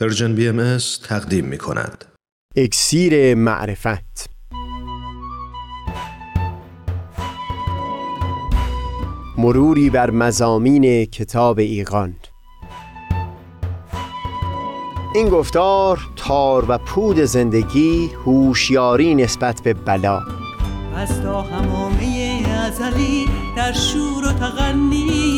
Persian BM تقدیم می کند. اکسیر معرفت. مروری بر مضامین کتاب ایقان این گفتار تار و پود زندگی هوشیاری نسبت به بلا. از تا حمامه ازلی در شور و تغنیست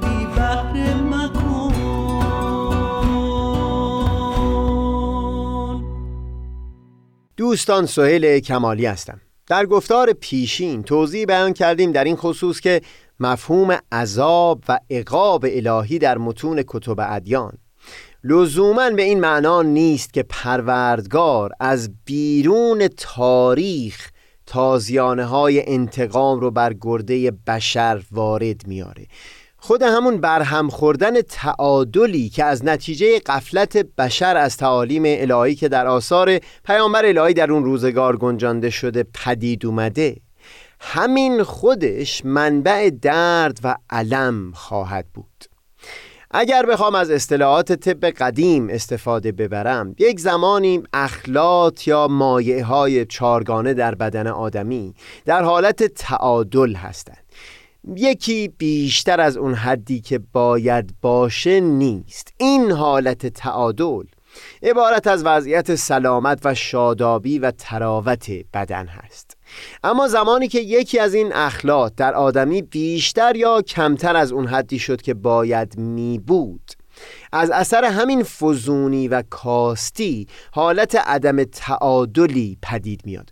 دوستان سهیل کمالی هستم. در گفتار پیشین توضیح بیان کردیم در این خصوص که مفهوم عذاب و عقاب الهی در متون کتب ادیان. لزوما به این معنا نیست که پروردگار از بیرون تاریخ تازیانه های انتقام رو بر گرده بشر وارد میاره خود همون برهم خوردن تعادلی که از نتیجه قفلت بشر از تعالیم الهی که در آثار پیامبر الهی در اون روزگار گنجانده شده پدید اومده همین خودش منبع درد و علم خواهد بود. اگر بخوام از اصطلاحات طب قدیم استفاده ببرم یک زمانی اخلاط یا مایه های چارگانه در بدن آدمی در حالت تعادل هستند. یکی بیشتر از اون حدی که باید باشه نیست. این حالت تعادل عبارت از وضعیت سلامت و شادابی و تراوت بدن هست. اما زمانی که یکی از این اخلاق در آدمی بیشتر یا کمتر از اون حدی شد که باید می بود از اثر همین فزونی و کاستی حالت عدم تعادلی پدید میاد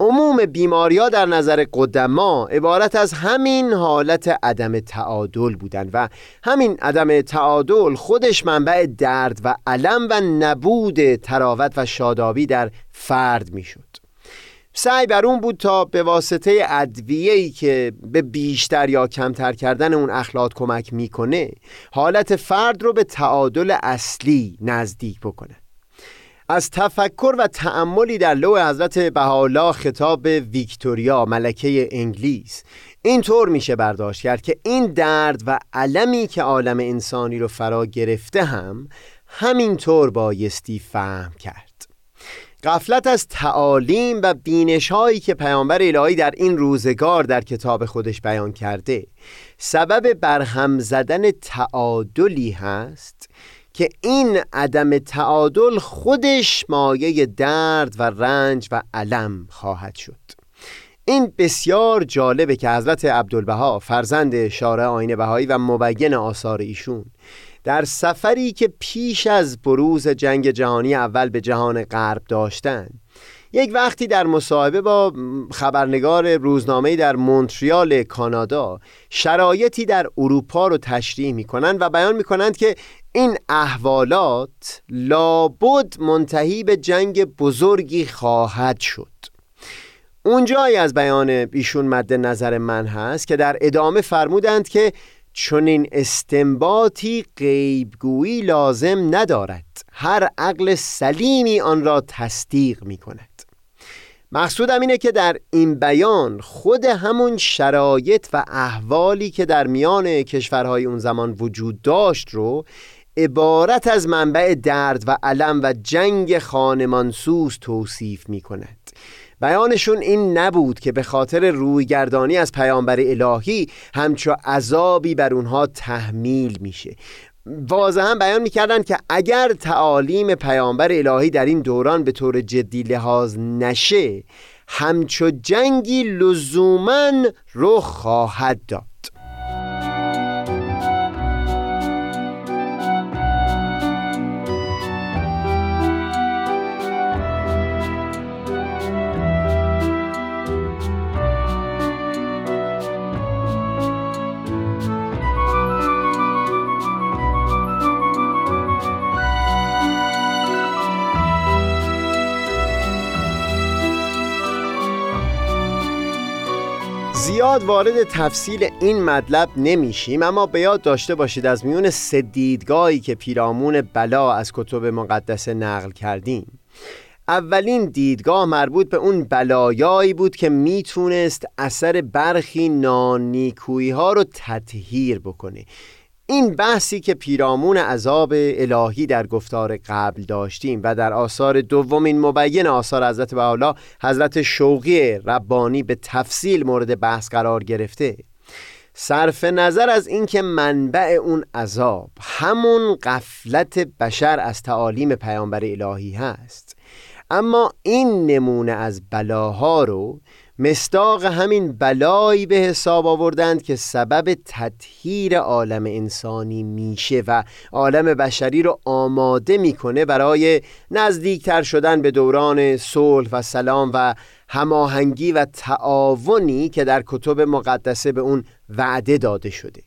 عموم بیماریا در نظر قدما عبارت از همین حالت عدم تعادل بودند و همین عدم تعادل خودش منبع درد و علم و نبود تراوت و شادابی در فرد می‌شد. سعی بر اون بود تا به واسطه ادویه‌ای که به بیشتر یا کمتر کردن اون اخلاق کمک می‌کنه حالت فرد رو به تعادل اصلی نزدیک بکنه از تفکر و تأملی در لوح حضرت بهاءالله خطاب ویکتوریا ملکه انگلیس. اینطور میشه برداشت کرد که این درد و علمی که عالم انسانی رو فرا گرفته هم همینطور بایستی فهم کرد. غفلت از تعالیم و بینش هایی که پیامبر الهی در این روزگار در کتاب خودش بیان کرده سبب برهم زدن تعادلی هست که این عدم تعادل خودش مایه درد و رنج و علم خواهد شد. این بسیار جالبه که حضرت عبدالبها فرزند شارع آین بهایی و مبین آثار ایشون در سفری که پیش از بروز جنگ جهانی اول به جهان غرب داشتند یک وقتی در مصاحبه با خبرنگار روزنامه در مونتریال کانادا شرایطی در اروپا رو تشریح می‌کنند و بیان می‌کنند که این احوالات لابد منتهی به جنگ بزرگی خواهد شد. اونجایی از بیان ایشون مد نظر من هست که در ادامه فرمودند که چنین استنباطی غیبگویی لازم ندارد. هر عقل سلیمی آن را تصدیق می کند مقصودم اینه که در این بیان خود همون شرایط و احوالی که در میان کشورهای اون زمان وجود داشت رو عبارت از منبع درد و علم و جنگ خانمانسوز توصیف می کند بیانشون این نبود که به خاطر رویگردانی از پیامبر الهی همچو عذابی بر اونها تحمیل میشه. واضحا بیان می‌کردن که اگر تعالیم پیامبر الهی در این دوران به طور جدی لحاظ نشه همچو جنگی لزوما رخ خواهد داد. زیاد وارد تفصیل این مطلب نمیشیم اما به یاد داشته باشید از میون سه دیدگاهی که پیرامون بلا از کتب مقدسه نقل کردیم. اولین دیدگاه مربوط به اون بلایایی بود که می‌تونست اثر برخی نانیکویی ها رو تطهیر بکنه. این بحثی که پیرامون عذاب الهی در گفتار قبل داشتیم و در آثار دومین مبین آثار حضرت بحالا حضرت شوقی ربانی به تفصیل مورد بحث قرار گرفته. صرف نظر از اینکه منبع اون عذاب همون قفلت بشر از تعالیم پیامبر الهی هست. اما این نمونه از بلاها رو مستاق همین بلایی به حساب آوردند که سبب تطهیر عالم انسانی میشه و عالم بشری رو آماده می‌کنه برای نزدیکتر شدن به دوران صلح و سلام و هماهنگی و تعاونی که در کتب مقدسه به اون وعده داده شده.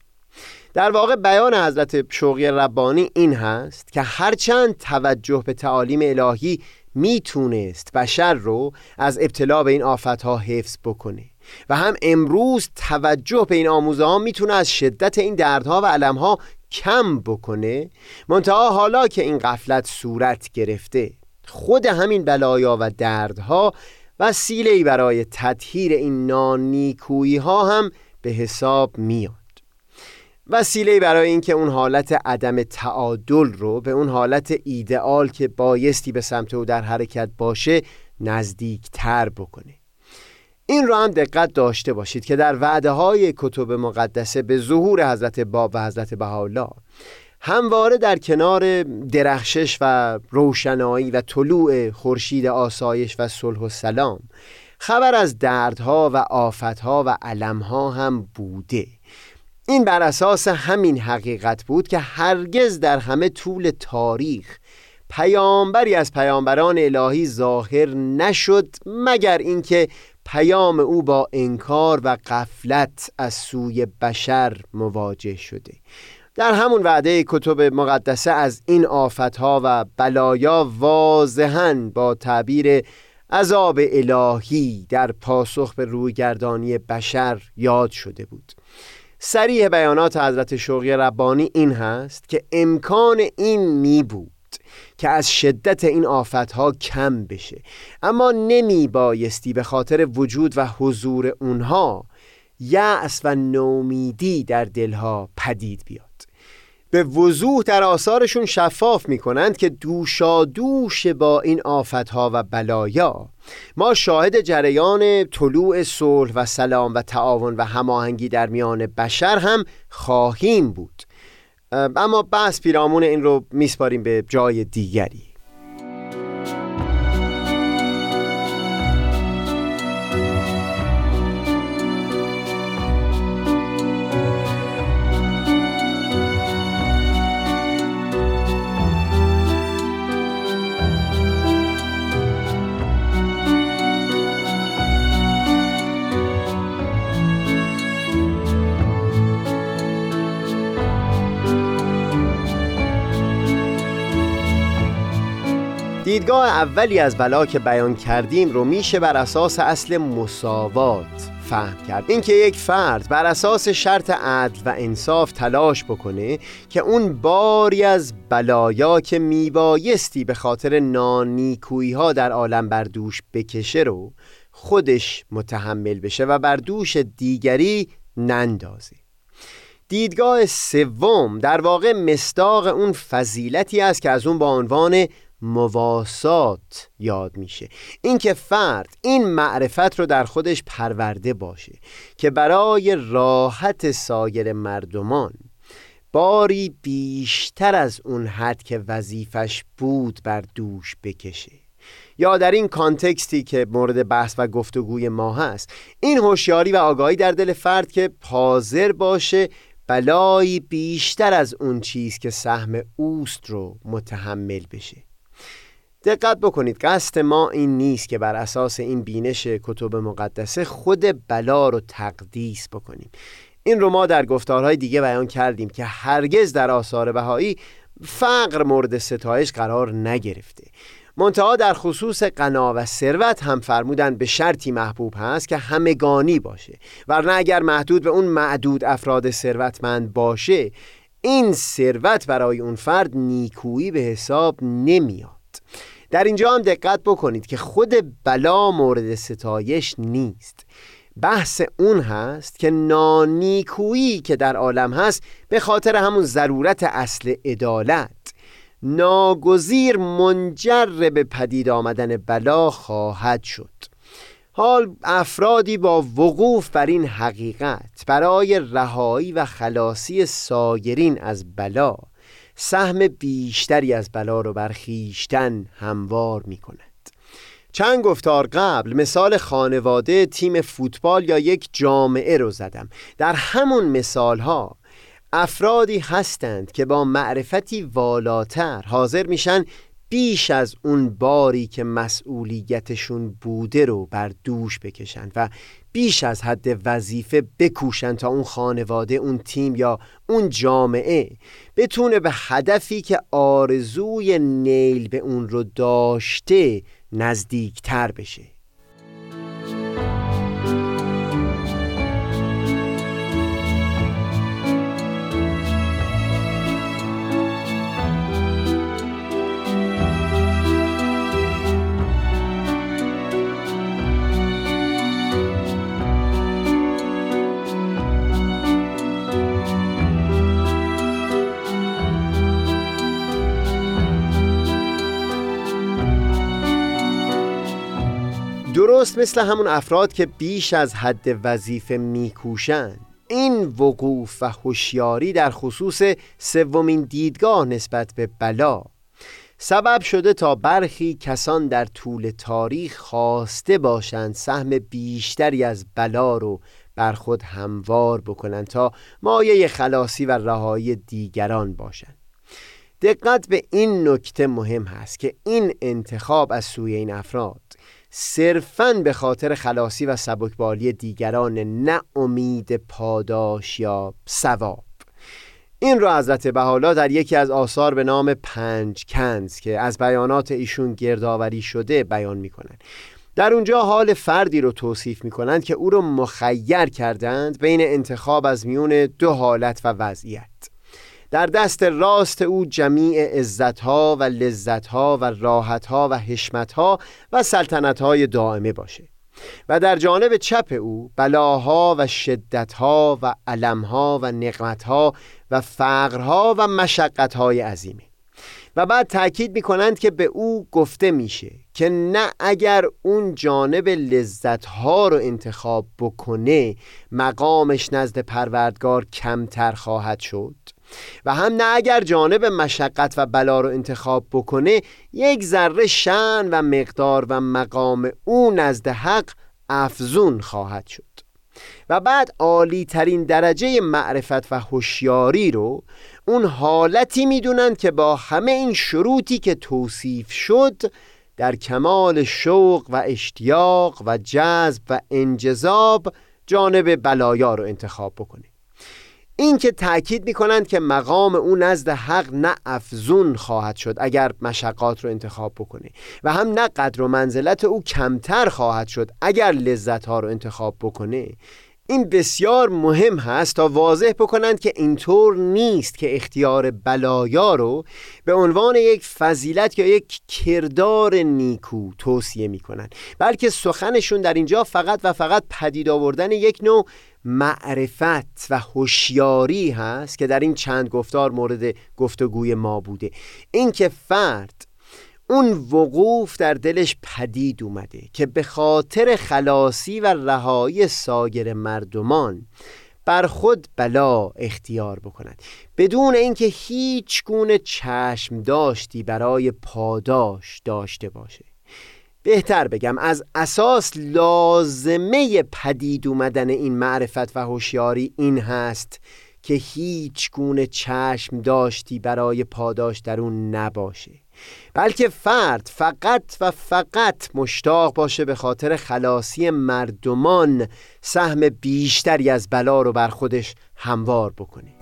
در واقع بیان حضرت شوقی ربانی این هست که هرچند توجه به تعالیم الهی می‌تونست بشر رو از ابتلا به این آفتها حفظ بکنه و هم امروز توجه به این آموزه ها می‌تونه از شدت این دردها و علمها کم بکنه منتها حالا که این قفلت صورت گرفته خود همین بلایا و دردها وسیله برای تطهیر این نانیکویی ها هم به حساب میاد. وسیله برای اینکه اون حالت عدم تعادل رو به اون حالت ایدئال که بایستی به سمت او در حرکت باشه نزدیکتر بکنه. این رو هم دقت داشته باشید که در وعده های کتب مقدسه به ظهور حضرت باب و حضرت بهاءالله همواره در کنار درخشش و روشنایی و طلوع خورشید آسایش و صلح و سلام خبر از دردها و آفتها و علمها هم بوده. این بر اساس همین حقیقت بود که هرگز در همه طول تاریخ پیامبری از پیامبران الهی ظاهر نشد مگر اینکه پیام او با انکار و قفلت از سوی بشر مواجه شده. در همون وعده کتب مقدسه از این آفتها و بلایا واضحا با تعبیر عذاب الهی در پاسخ به رویگردانی بشر یاد شده بود. سریح بیانات حضرت شوقی ربانی این هست که امکان این می بود که از شدت این آفتها کم بشه. اما نمی بایستی به خاطر وجود و حضور اونها یأس و نومیدی در دلها پدید بیاد. به وضوح در آثارشون شفاف می کنند که دوشا دوش با این آفتها و بلایا. ما شاهد جریان طلوع صلح و سلام و تعاون و هماهنگی در میان بشر هم خواهیم بود. اما بحث پیرامون این رو میسپاریم به جای دیگری. دیدگاه اولی از بلا که بیان کردیم رو میشه بر اساس اصل مساوات فهم کرد. اینکه یک فرد بر اساس شرط عدل و انصاف تلاش بکنه که اون باری از بلایا که میبایستی به خاطر نانیکویی ها در عالم بر دوش بکشه رو خودش متحمل بشه و بر دوش دیگری نندازه. دیدگاه سوم در واقع مستاق اون فضیلتی است که از اون با عنوان مواسات یاد میشه. اینکه فرد این معرفت رو در خودش پرورده باشه که برای راحت سایر مردمان باری بیشتر از اون حد که وظیفش بود بر دوش بکشه. یا در این کانتکستی که مورد بحث و گفتگوی ما هست این هوشیاری و آگاهی در دل فرد که پازر باشه بلایی بیشتر از اون چیز که سهم اوست رو متحمل بشه. دقت بکنید قصد ما این نیست که بر اساس این بینش کتب مقدسه خود بلا رو تقدیس بکنیم. این رو ما در گفتارهای دیگه بیان کردیم که هرگز در آثار بهایی فقر مورد ستایش قرار نگرفته. منتها در خصوص قنا و ثروت هم فرمودن به شرطی محبوب هست که همگانی باشه. ورنه اگر محدود به اون معدود افراد ثروتمند باشه این ثروت برای اون فرد نیکویی به حساب نمیاد. در اینجا هم دقت بکنید که خود بلا مورد ستایش نیست. بحث اون هست که نانیکویی که در عالم هست به خاطر همون ضرورت اصل عدالت. ناگزیر منجر به پدید آمدن بلا خواهد شد. حال افرادی با وقوف بر این حقیقت برای رهایی و خلاصی سایرین از بلا سهم بیشتری از بلا رو برخیشتن هموار می کند چند گفتار قبل مثال خانواده تیم فوتبال یا یک جامعه رو زدم. در همون مثال ها افرادی هستند که با معرفتی والاتر حاضر میشن بیش از اون باری که مسئولیتشون بوده رو بر دوش بکشند و بیش از حد وظیفه بکوشن تا اون خانواده اون تیم یا اون جامعه بتونه به هدفی که آرزوی نیل به اون رو داشته نزدیکتر بشه. درست مثل همون افراد که بیش از حد وظیفه میکوشند این وقوف و هوشیاری در خصوص سومین دیدگاه نسبت به بلا. سبب شده تا برخی کسان در طول تاریخ خواسته باشند سهم بیشتری از بلا رو بر خود هموار بکنند تا مایه خلاصی و رهایی دیگران باشند. دقت به این نکته مهم هست که این انتخاب از سوی این افراد صرفا به خاطر خلاصی و سبکبالی دیگران نه امید پاداش یا ثواب. این را حضرت بحالا در یکی از آثار به نام پنج کنز که از بیانات ایشون گردآوری شده بیان می‌کنند. در اونجا حال فردی رو توصیف می‌کنند که او رو مخیر کردند بین انتخاب از میون دو حالت و وضعیت. در دست راست او جمیع عزتها و لذتها و راحتها و حشمتها و سلطنتهای دائمه باشه و در جانب چپ او بلاها و شدتها و علمها و نقمتها و فقرها و مشقتهای عظیمه و بعد تاکید می کنند که به او گفته میشه که نه اگر اون جانب لذتها رو انتخاب بکنه مقامش نزد پروردگار کمتر خواهد شد. و هم نه اگر جانب مشقت و بلا رو انتخاب بکنه یک ذره شن و مقدار و مقام او نزد حق افزون خواهد شد. و بعد عالی ترین درجه معرفت و هوشیاری رو اون حالتی می‌دونند که با همه این شروطی که توصیف شد در کمال شوق و اشتیاق و جذب و انجذاب جانب بلایا رو انتخاب بکنه. این که تأکید می کنند که مقام او نزد حق نه افزون خواهد شد اگر مشقات رو انتخاب بکنه و هم نه قدر و منزلت او کمتر خواهد شد اگر لذت ها رو انتخاب بکنه این بسیار مهم هست تا واضح بکنند که اینطور نیست که اختیار بلایا رو به عنوان یک فضیلت یا یک کردار نیکو توصیه می کنند بلکه سخنشون در اینجا فقط و فقط پدید آوردن یک نوع معرفت و هوشیاری هست که در این چند گفتار مورد گفتگوی ما بوده. اینکه فرد اون وقوف در دلش پدید اومده که به خاطر خلاصی و رهایی سایر مردمان بر خود بلا اختیار بکند. بدون اینکه هیچ گونه چشم داشتی برای پاداش داشته باشه. بهتر بگم از اساس لازمه پدید اومدن این معرفت و هوشیاری این هست که هیچ گونه چشم داشتی برای پاداش در اون نباشه. بلکه فرد فقط و فقط مشتاق باشه به خاطر خلاصی مردمان سهم بیشتری از بلا رو بر خودش هموار بکنه.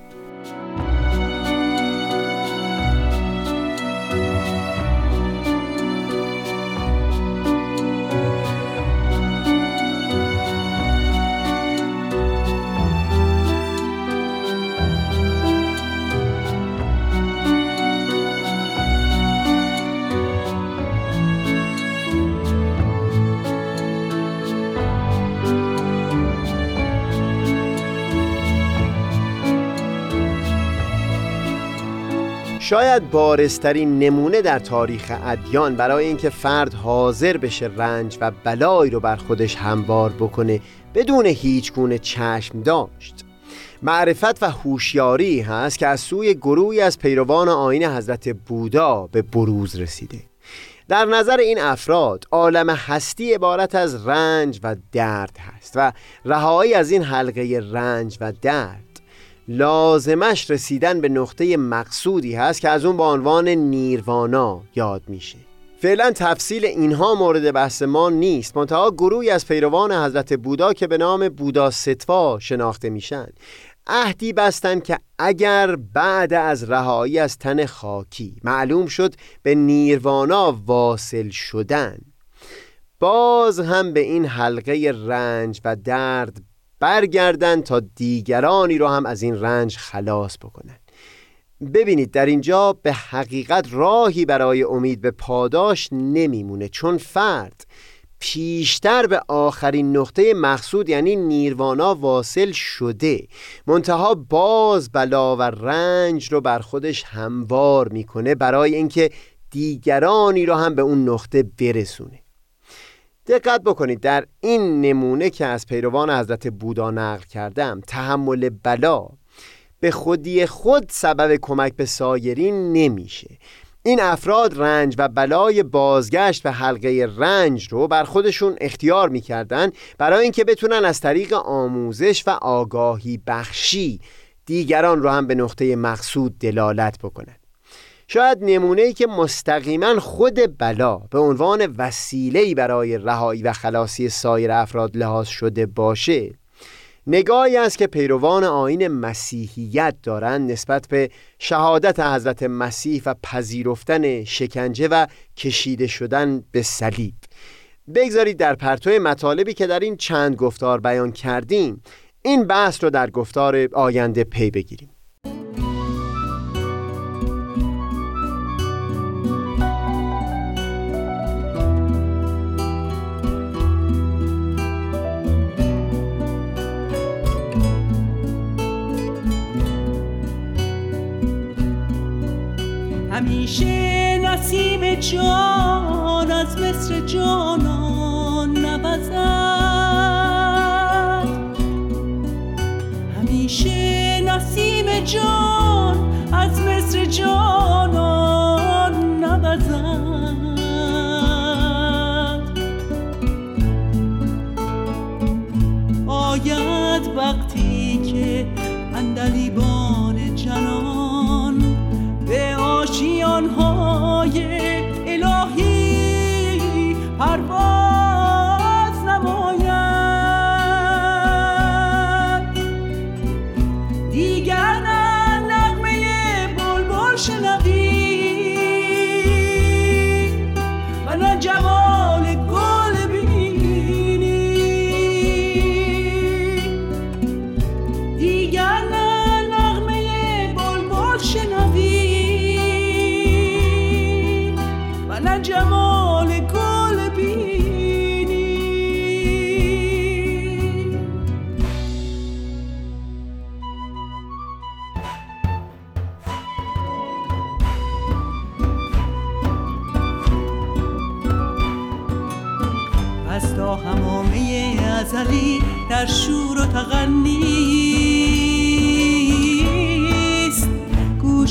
شاید بارسترین نمونه در تاریخ ادیان برای اینکه فرد حاضر بشه رنج و بلایی رو بر خودش هموار بکنه بدون هیچ گونه چشم داشت. معرفت و هوشیاری هست که از سوی گروهی از پیروان آین حضرت بودا به بروز رسیده. در نظر این افراد عالم هستی عبارت از رنج و درد هست و رهایی از این حلقه رنج و درد. لازمش رسیدن به نقطه مقصودی هست که از اون با عنوان نیروانا یاد میشه. فعلا تفصیل اینها مورد بحث ما نیست. منتها گروهی از پیروان حضرت بودا که به نام بودا ستوا شناخته میشن. عهدی بستند که اگر بعد از رهایی از تن خاکی معلوم شد به نیروانا واصل شدن. باز هم به این حلقه رنج و درد برگردن تا دیگرانی رو هم از این رنج خلاص بکنن. ببینید در اینجا به حقیقت راهی برای امید به پاداش نمیمونه چون فرد پیشتر به آخرین نقطه مقصود یعنی نیروانا واصل شده منتها باز بلا و رنج رو بر خودش هموار می‌کنه برای اینکه دیگرانی رو هم به اون نقطه برسونه. دقت بکنید در این نمونه که از پیروان حضرت بودا نقل کردم تحمل بلا به خودی خود سبب کمک به سایرین نمیشه. این افراد رنج و بلای بازگشت به حلقه رنج رو بر خودشون اختیار می‌کردن برای اینکه بتونن از طریق آموزش و آگاهی بخشی دیگران رو هم به نقطه مقصود دلالت بکنن. شاید نمونه ای که مستقیما خود بلا به عنوان وسیله برای رهایی و خلاصی سایر افراد لحاظ شده باشه. نگاهی است که پیروان آین مسیحیت دارند نسبت به شهادت حضرت مسیح و پذیرفتن شکنجه و کشیده شدن به صلیب. بگذارید در پرتو مطالبی که در این چند گفتار بیان کردیم این بحث رو در گفتار آینده پی بگیریم. نسیم جان از مصر جانان نوزد. همیشه نسیم جان